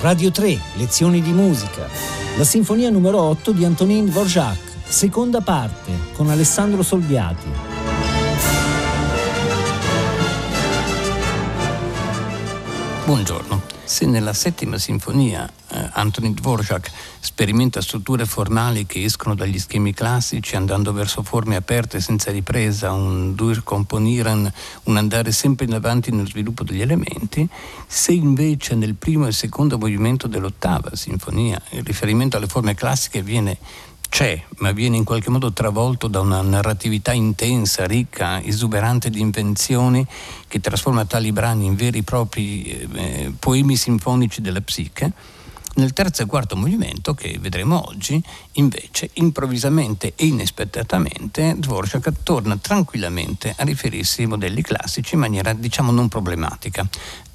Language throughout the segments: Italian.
Radio 3, lezioni di musica. La sinfonia numero 8 di Antonin Dvorak, seconda parte, con Alessandro Solviati. Buongiorno. Se nella settima sinfonia eh, Anthony Dvorak sperimenta strutture formali che escono dagli schemi classici andando verso forme aperte senza ripresa, un durcomponieren, un andare sempre in avanti nello sviluppo degli elementi, se invece nel primo e secondo movimento dell'ottava sinfonia il riferimento alle forme classiche viene c'è, ma viene in qualche modo travolto da una narratività intensa, ricca, esuberante di invenzioni che trasforma tali brani in veri e propri eh, poemi sinfonici della psiche nel terzo e quarto movimento, che vedremo oggi, invece, improvvisamente e inaspettatamente, Dvorak torna tranquillamente a riferirsi ai modelli classici in maniera, diciamo, non problematica.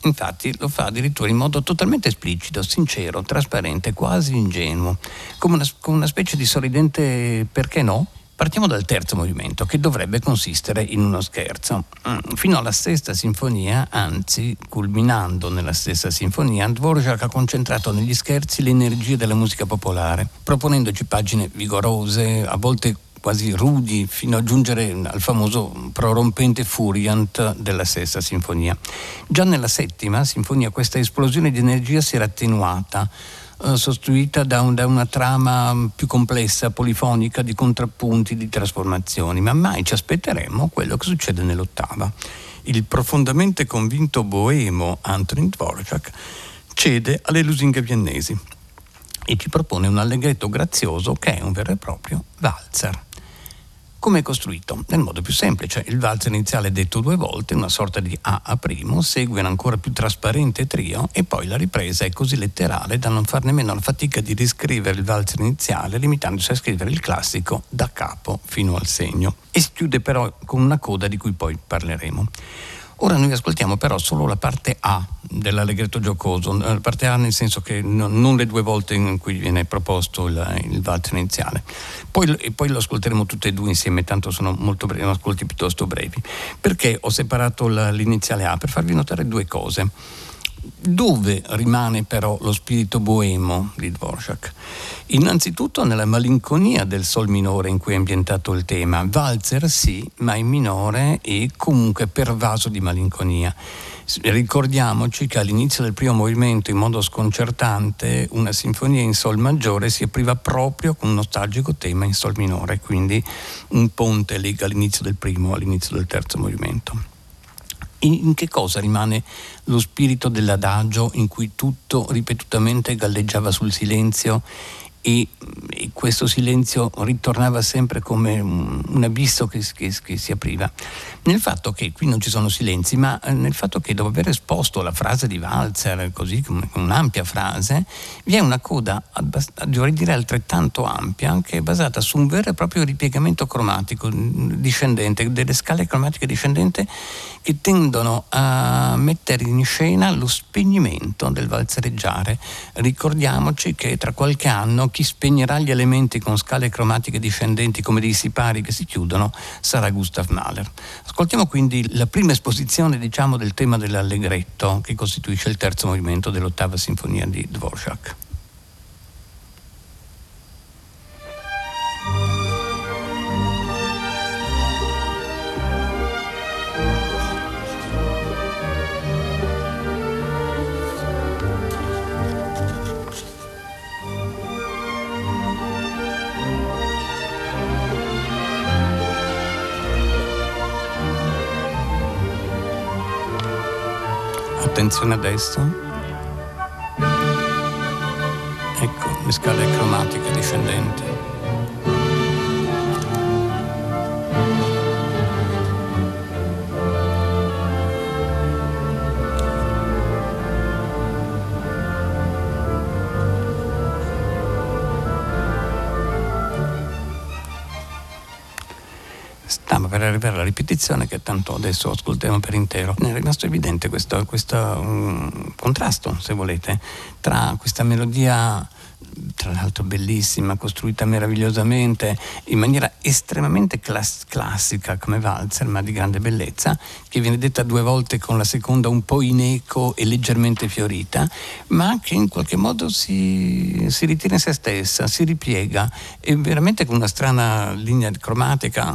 Infatti lo fa addirittura in modo totalmente esplicito, sincero, trasparente, quasi ingenuo, come una, come una specie di sorridente perché no? Partiamo dal terzo movimento, che dovrebbe consistere in uno scherzo. Mm, fino alla sesta sinfonia, anzi, culminando nella stessa sinfonia, Dvorak ha concentrato negli scherzi l'energia della musica popolare, proponendoci pagine vigorose, a volte quasi rudi, fino a giungere al famoso prorompente Furiant della sesta sinfonia. Già nella settima sinfonia questa esplosione di energia si era attenuata eh, sostituita da, un, da, una trama più complessa, polifonica, di contrappunti, di trasformazioni, ma mai ci aspetteremmo quello che succede nell'ottava. Il profondamente convinto boemo Antonin Dvorak cede alle lusinghe viennesi e ci propone un allegretto grazioso che è un vero e proprio valzer. Come è costruito? Nel modo più semplice, il valzer iniziale è detto due volte, una sorta di A a primo, segue un ancora più trasparente trio e poi la ripresa è così letterale da non far nemmeno la fatica di riscrivere il valzer iniziale, limitandosi a scrivere il classico da capo fino al segno. E si chiude però con una coda di cui poi parleremo. Ora noi ascoltiamo però solo la parte A dell'allegretto giocoso, la parte A nel senso che non le due volte in cui viene proposto il, il valzer iniziale. Poi, poi, lo ascolteremo tutte e due insieme, tanto sono molto brevi, ascolti piuttosto brevi. Perché ho separato la, l'iniziale A? Per farvi notare due cose. Dove rimane però lo spirito boemo di Dvorak? Innanzitutto nella malinconia del sol minore in cui è ambientato il tema. Walzer sì, ma in minore e comunque pervaso di malinconia. Ricordiamoci che all'inizio del primo movimento, in modo sconcertante, una sinfonia in sol maggiore si apriva proprio con un nostalgico tema in sol minore, quindi un ponte lega l'inizio del primo all'inizio del terzo movimento in che cosa rimane lo spirito dell'adagio in cui tutto ripetutamente galleggiava sul silenzio e, e questo silenzio ritornava sempre come un, abisso che, che, che, si apriva. Nel fatto che qui non ci sono silenzi, ma eh, nel fatto che dopo aver esposto la frase di Walzer, così come un'ampia frase, vi è una coda, dovrei dire altrettanto ampia, che è basata su un vero e proprio ripiegamento cromatico discendente, delle scale cromatiche discendenti che tendono a mettere in scena lo spegnimento del valzereggiare. Ricordiamoci che tra qualche anno chi spegnerà gli elementi con scale cromatiche discendenti come dei sipari che si chiudono sarà Gustav Mahler. Ascoltiamo quindi la prima esposizione diciamo, del tema dell'allegretto che costituisce il terzo movimento dell'ottava sinfonia di Dvorak. Attenzione adesso. Ecco le scale cromatiche discendenti. Per arrivare alla ripetizione che tanto adesso ascoltiamo per intero. È rimasto evidente questo, questo um, contrasto, se volete, tra questa melodia tra l'altro bellissima, costruita meravigliosamente, in maniera estremamente class- classica come valzer, ma di grande bellezza, che viene detta due volte con la seconda un po' in eco e leggermente fiorita, ma che in qualche modo si, si ritira in se stessa, si ripiega e veramente con una strana linea cromatica.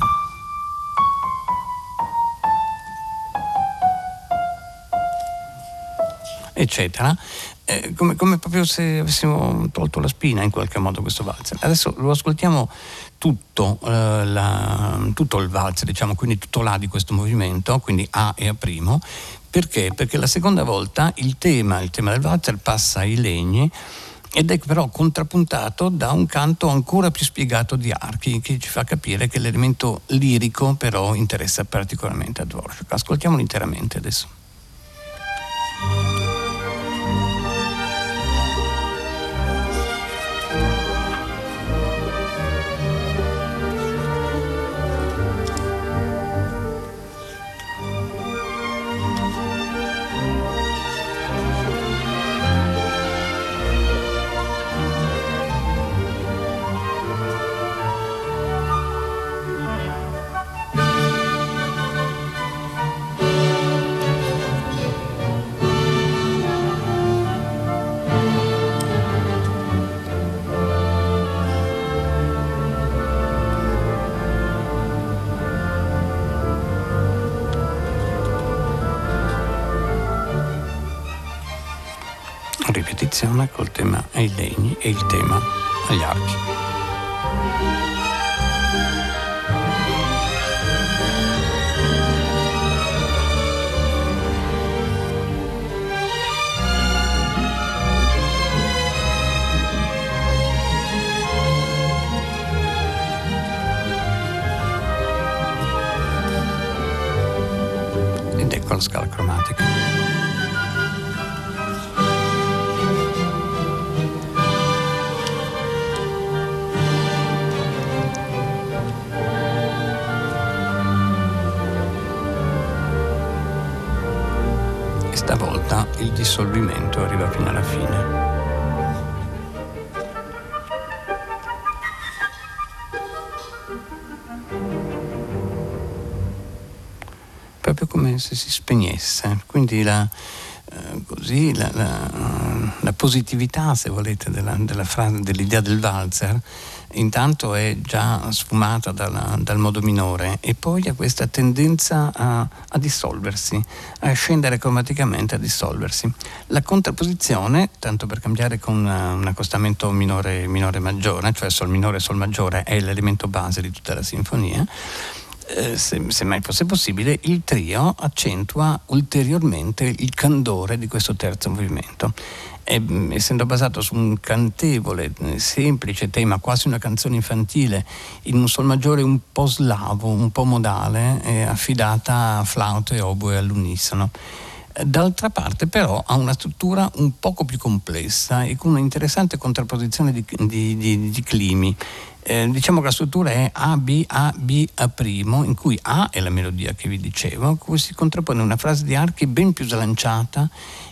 Eccetera, eh, come, come, proprio se avessimo tolto la spina in qualche modo questo valzer. Adesso lo ascoltiamo tutto, eh, la, tutto il valzer, diciamo, quindi tutto l'A di questo movimento, quindi A e A', perché? Perché la seconda volta il tema, il tema del valzer passa ai legni ed è però contrappuntato da un canto ancora più spiegato di archi che ci fa capire che l'elemento lirico però interessa particolarmente a Dvorak. Ascoltiamolo interamente adesso. Ripetizione col tema ai legni e il tema agli archi. Ed ecco la scala cromatica. Il dissolvimento arriva fino alla fine. Proprio come se si spegnesse, quindi la, così, la, la, la, positività, se volete, della, della frase, dell'idea del valzer intanto è già sfumata dalla, dal modo minore e poi ha questa tendenza a, a, dissolversi, a scendere cromaticamente, a dissolversi. La contrapposizione, tanto per cambiare con una, un accostamento minore, minore cioè sol minore sol maggiore è l'elemento base di tutta la sinfonia, eh, se, se, mai fosse possibile, il trio accentua ulteriormente il candore di questo terzo movimento e, essendo basato su un cantevole, eh, semplice tema, quasi una canzone infantile, in un sol maggiore un po' slavo, un po' modale, eh, affidata a flauto e oboe all'unisono. D'altra parte però ha una struttura un poco più complessa e con un'interessante contrapposizione di, di, di, di climi. Eh, diciamo che la struttura è A, B, A, B, A', in cui A è la melodia che vi dicevo, a cui si contrappone una frase di archi ben più slanciata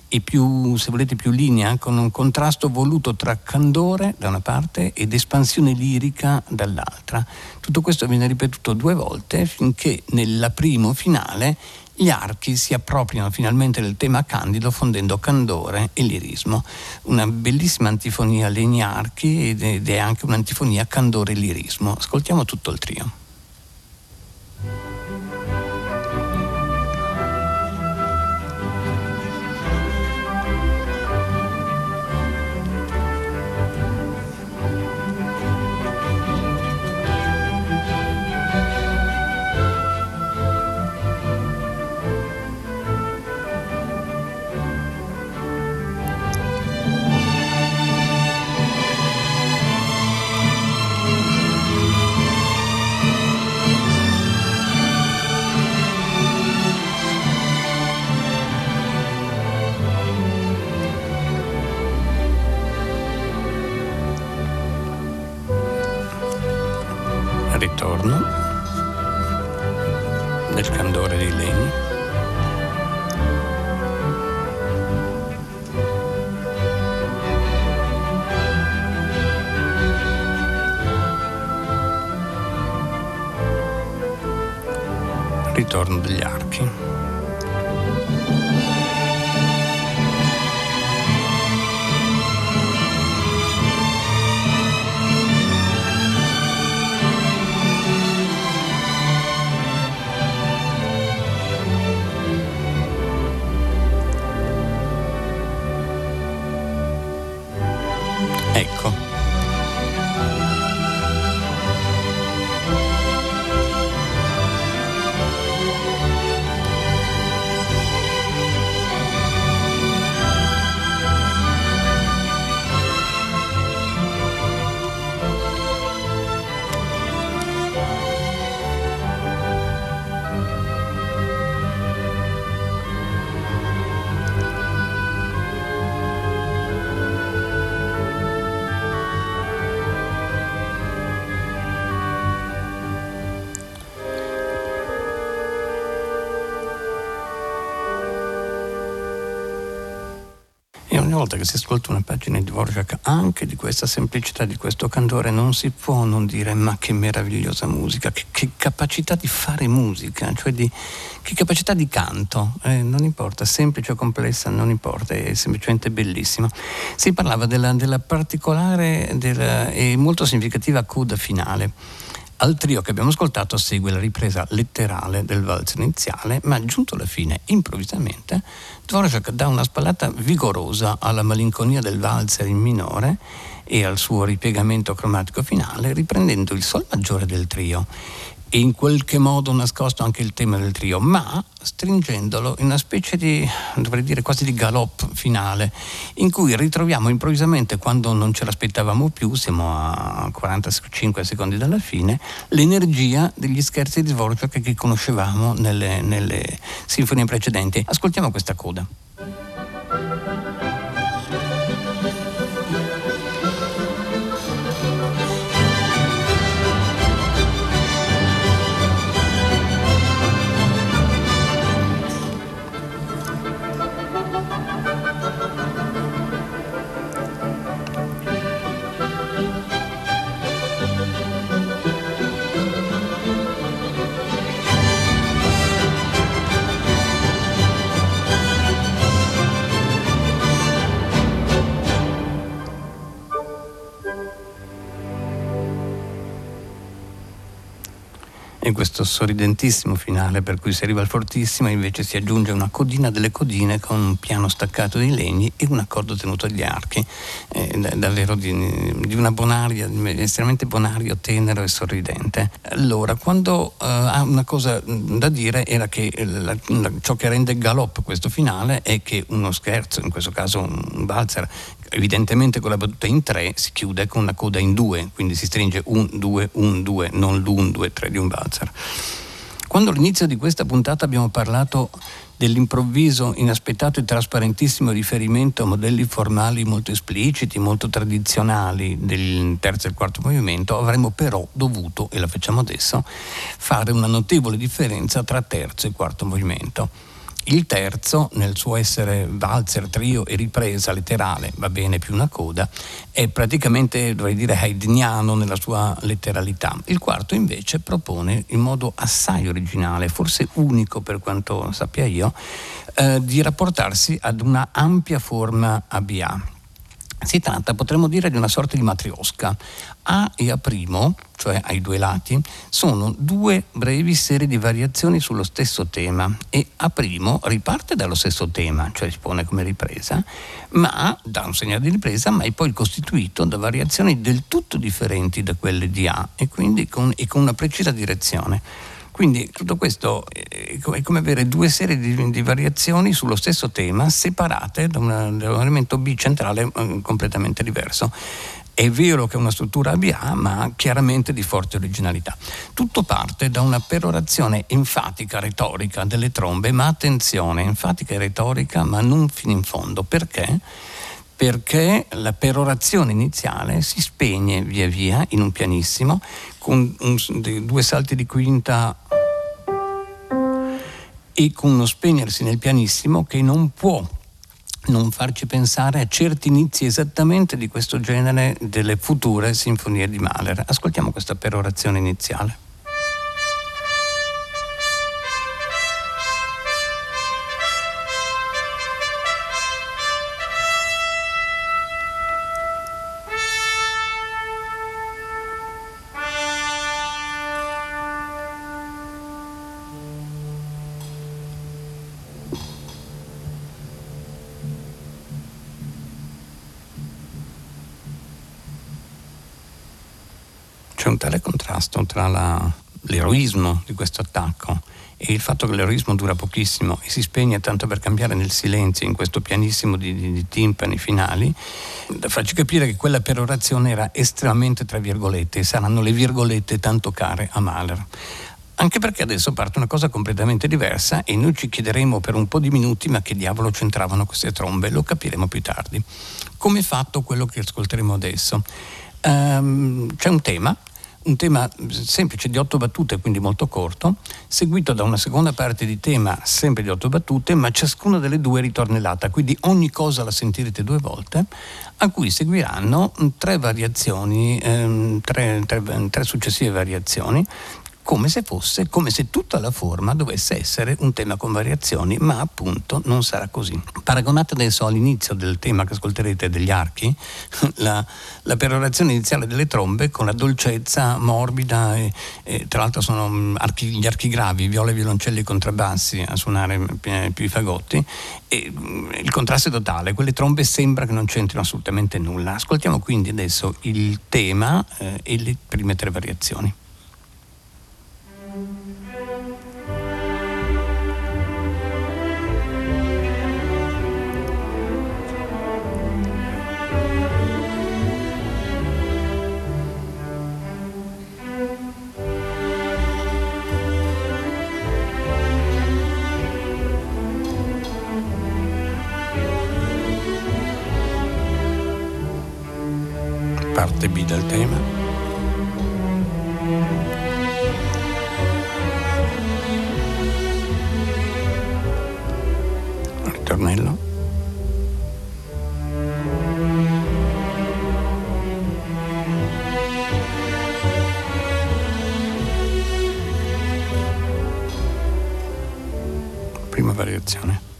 e più, se volete, più linea, con un contrasto voluto tra candore da una parte ed espansione lirica dall'altra. Tutto questo viene ripetuto due volte finché nella primo finale gli archi si appropriano finalmente del tema candido fondendo candore e lirismo. Una bellissima antifonia legni-archi ed è anche un'antifonia candore-lirismo. Ascoltiamo tutto il trio. Ritorno degli archi. Volta che si ascolta una pagina di Dvorak, anche di questa semplicità, di questo candore, non si può non dire ma che meravigliosa musica, che, che capacità di fare musica, cioè di, che capacità di canto, eh, non importa, semplice o complessa, non importa, è semplicemente bellissima. Si parlava della, della particolare della, e molto significativa coda finale. Al trio che abbiamo ascoltato segue la ripresa letterale del valzer iniziale, ma giunto alla fine, improvvisamente, Dvorak dà una spallata vigorosa alla malinconia del valzer in minore e al suo ripiegamento cromatico finale, riprendendo il sol maggiore del trio in qualche modo nascosto anche il tema del trio, ma stringendolo in una specie di, dovrei dire quasi di galop finale, in cui ritroviamo improvvisamente, quando non ce l'aspettavamo più, siamo a 45 secondi dalla fine, l'energia degli scherzi di Dvorak che conoscevamo nelle, nelle sinfonie precedenti. Ascoltiamo questa coda. Questo sorridentissimo finale per cui si arriva al fortissimo invece si aggiunge una codina delle codine con un piano staccato dei legni e un accordo tenuto agli archi eh, davvero di, di, una bonaria estremamente bonario, tenero e sorridente allora quando uh, ha una cosa da dire era che la, la, ciò che rende galop questo finale è che uno scherzo in questo caso un valzer evidentemente con la battuta in tre si chiude con una coda in due, quindi si stringe un, due, un, due, non l'un, due, tre di un valzer. Quando all'inizio di questa puntata abbiamo parlato dell'improvviso, inaspettato e trasparentissimo riferimento a modelli formali molto espliciti, molto tradizionali del terzo e quarto movimento, avremmo però dovuto, e la facciamo adesso, fare una notevole differenza tra terzo e quarto movimento. Il terzo, nel suo essere valzer, trio e ripresa letterale, va bene più una coda, è praticamente, dovrei dire, haydniano nella sua letteralità. Il quarto invece propone in modo assai originale, forse unico per quanto sappia io, eh, di rapportarsi ad una ampia forma ABA si tratta, potremmo dire, di una sorta di matriosca. A e A', cioè ai due lati, sono due brevi serie di variazioni sullo stesso tema e A' riparte dallo stesso tema, cioè si pone come ripresa, ma dà un segnale di ripresa, ma è poi costituito da variazioni del tutto differenti da quelle di A e quindi con, e con una precisa direzione. Quindi tutto questo è come avere due serie di, di variazioni sullo stesso tema, separate da, una, da un elemento B centrale eh, completamente diverso. È vero che è una struttura ABA, ma chiaramente di forte originalità. Tutto parte da una perorazione enfatica, retorica delle trombe, ma attenzione, enfatica e retorica, ma non fino in fondo. Perché? Perché la perorazione iniziale si spegne via via in un pianissimo con un, due salti di quinta e con uno spegnersi nel pianissimo che non può non farci pensare a certi inizi esattamente di questo genere delle future sinfonie di Mahler. Ascoltiamo questa perorazione iniziale. Contrasto tra la, l'eroismo di questo attacco e il fatto che l'eroismo dura pochissimo e si spegne tanto per cambiare nel silenzio in questo pianissimo di, di, di timpani finali, farci capire che quella perorazione era estremamente tra virgolette saranno le virgolette tanto care a Mahler. Anche perché adesso parte una cosa completamente diversa e noi ci chiederemo per un po' di minuti ma che diavolo c'entravano queste trombe, lo capiremo più tardi. Come è fatto quello che ascolteremo adesso? Um, c'è un tema un tema semplice di otto battute, quindi molto corto, seguito da una seconda parte di tema sempre di otto battute, ma ciascuna delle due ritornellata, quindi ogni cosa la sentirete due volte, a cui seguiranno tre variazioni, ehm, tre, tre, tre successive variazioni come se fosse, come se tutta la forma dovesse essere un tema con variazioni, ma appunto non sarà così. Paragonate adesso all'inizio del tema che ascolterete degli archi, la, la perorazione iniziale delle trombe con la dolcezza morbida e, e tra l'altro sono mm, archi, gli archi gravi, viola, violoncelli e contrabbassi a suonare più i fagotti e mm, il contrasto è totale, quelle trombe sembra che non c'entrino assolutamente nulla. Ascoltiamo quindi adesso il tema eh, e le prime tre variazioni. Variazione. variazione.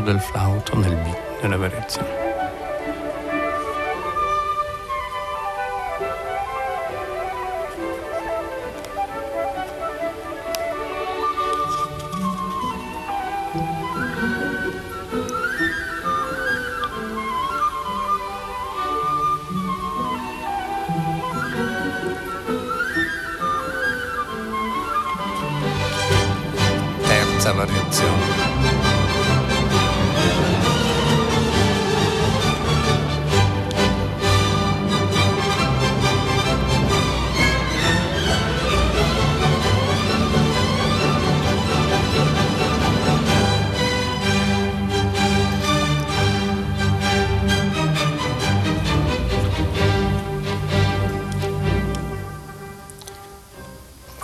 Del flauto nel B nella variazione.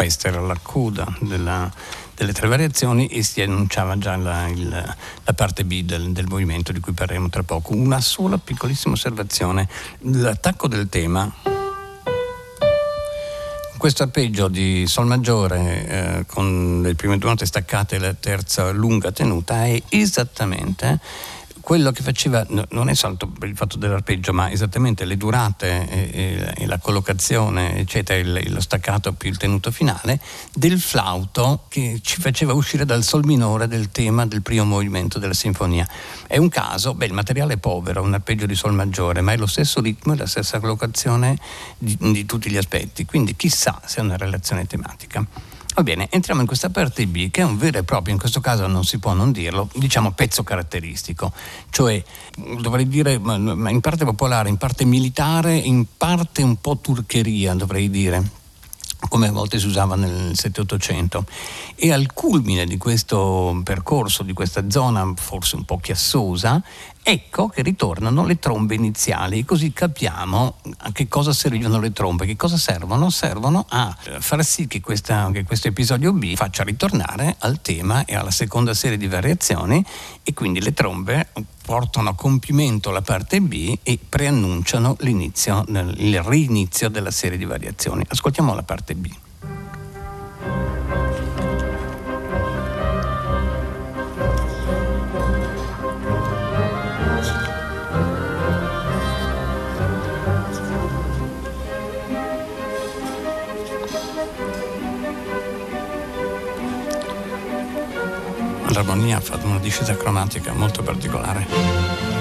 Questa era la coda della, delle tre variazioni e si annunciava già la, il, la parte B del, del, movimento di cui parleremo tra poco. Una sola piccolissima osservazione, l'attacco del tema questo arpeggio di Sol maggiore eh, con le prime due note staccate e la terza lunga tenuta è esattamente quello che faceva non è soltanto per il fatto dell'arpeggio, ma esattamente le durate e, e, e la collocazione, eccetera, il, lo staccato più il tenuto finale del flauto che ci faceva uscire dal sol minore del tema del primo movimento della sinfonia. È un caso, beh, il materiale è povero, un arpeggio di sol maggiore, ma è lo stesso ritmo e la stessa collocazione di, di tutti gli aspetti, quindi chissà se è una relazione tematica. Va bene, entriamo in questa parte B che è un vero e proprio, in questo caso non si può non dirlo, diciamo pezzo caratteristico, cioè dovrei dire in parte popolare, in parte militare, in parte un po' turcheria dovrei dire come a volte si usava nel 7-800 e al culmine di questo percorso, di questa zona forse un po' chiassosa, ecco che ritornano le trombe iniziali, così capiamo a che cosa servivano le trombe, che cosa servono? Servono a far sì che, questa, che questo episodio B faccia ritornare al tema e alla seconda serie di variazioni e quindi le trombe portano a compimento la parte B e preannunciano l'inizio, il rinizio della serie di variazioni. Ascoltiamo la parte B. l'armonia ha fatto una discesa cromatica molto particolare.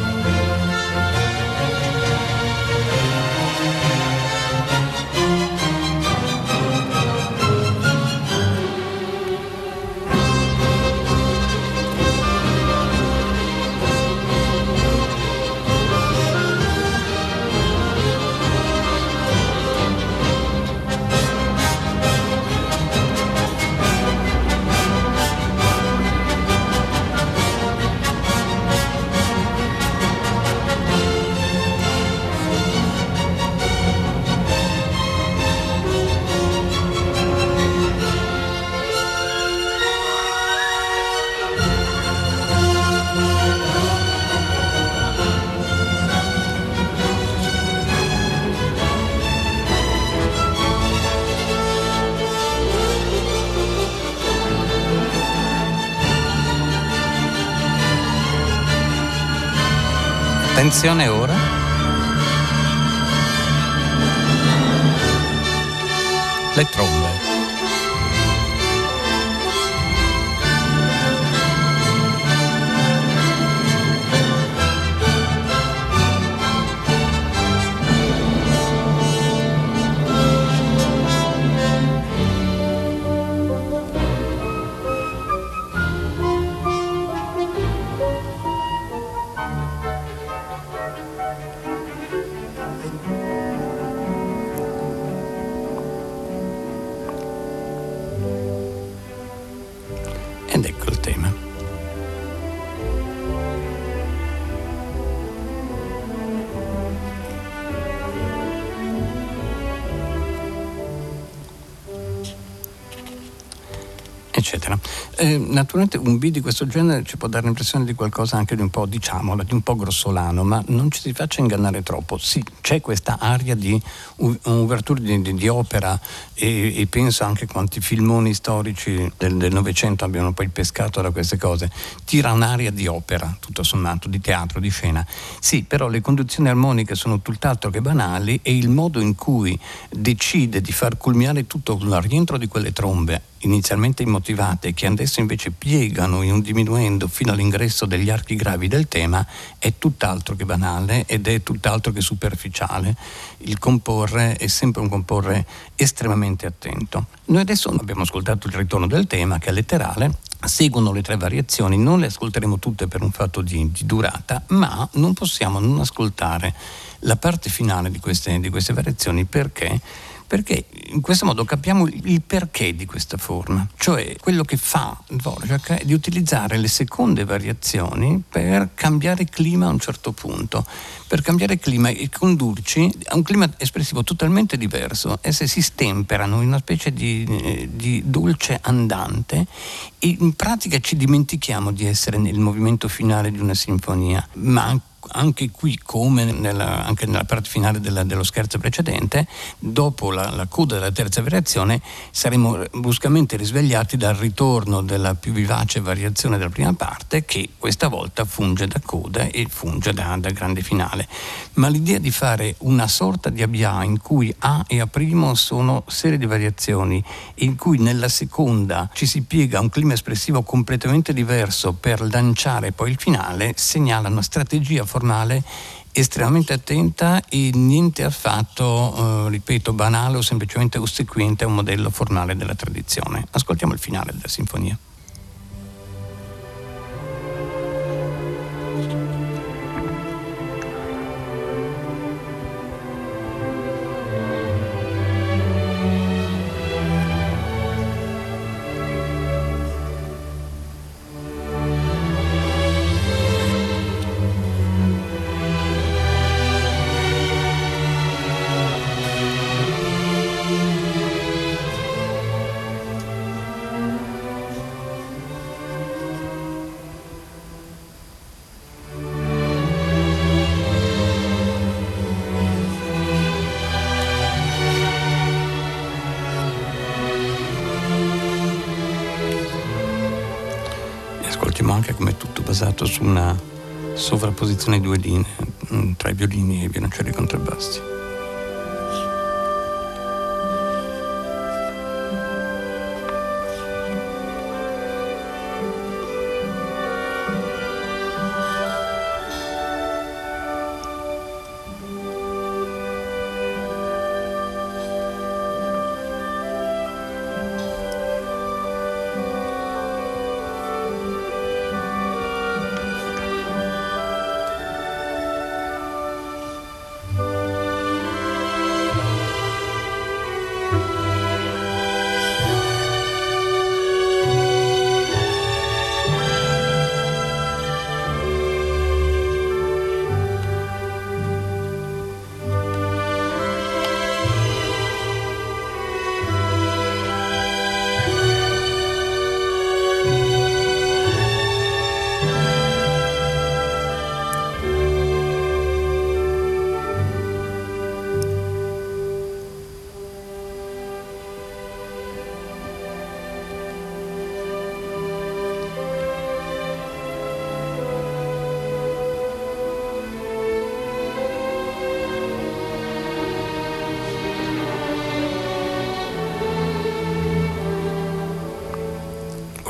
Attenzione ora. Le trombe. Eccetera. Eh, naturalmente un B di questo genere ci può dare l'impressione di qualcosa anche di un po', diciamola, di un po' grossolano, ma non ci si faccia ingannare troppo. Sì, c'è questa aria di un'ouverture di, di, di, opera e, e, penso anche quanti filmoni storici del Novecento abbiano poi pescato da queste cose. Tira un'aria di opera, tutto sommato, di teatro, di scena. Sì, però le conduzioni armoniche sono tutt'altro che banali e il modo in cui decide di far culminare tutto con il rientro di quelle trombe inizialmente immotivate che adesso invece piegano in un diminuendo fino all'ingresso degli archi gravi del tema è tutt'altro che banale ed è tutt'altro che superficiale. Il comporre è sempre un comporre estremamente attento. Noi adesso abbiamo ascoltato il ritorno del tema che è letterale, seguono le tre variazioni, non le ascolteremo tutte per un fatto di, di durata, ma non possiamo non ascoltare la parte finale di queste, di queste variazioni perché perché in questo modo capiamo il perché di questa forma, cioè quello che fa Dvorak è di utilizzare le seconde variazioni per cambiare clima a un certo punto, per cambiare clima e condurci a un clima espressivo totalmente diverso. Esse si stemperano in una specie di, eh, di dolce andante e in pratica ci dimentichiamo di essere nel movimento finale di una sinfonia, ma anche qui, come nella, anche nella parte finale della, dello scherzo precedente, dopo la, la, coda della terza variazione saremo bruscamente risvegliati dal ritorno della più vivace variazione della prima parte, che questa volta funge da coda e funge da, da grande finale. Ma l'idea di fare una sorta di ABA in cui A e A' sono serie di variazioni, in cui nella seconda ci si piega un clima espressivo completamente diverso per lanciare poi il finale, segnala una strategia formale estremamente attenta e niente affatto, eh, ripeto, banale o semplicemente ossequiente a un modello formale della tradizione. Ascoltiamo il finale della sinfonia. Una sovrapposizione di due linee mm, tra i violini e i violoncelli contrabbassi.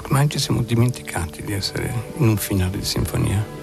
Ormai ci siamo dimenticati di essere in un finale di sinfonia.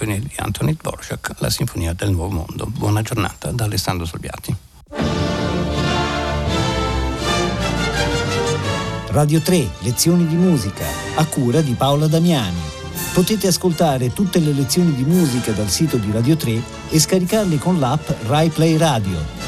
Sinfonia di Antonin Dvorak, la Sinfonia del Nuovo Mondo. Buona giornata da Alessandro Solviati. Radio 3, lezioni di musica, a cura di Paola Damiani. Potete ascoltare tutte le lezioni di musica dal sito di Radio 3 e scaricarle con l'app Rai Play Radio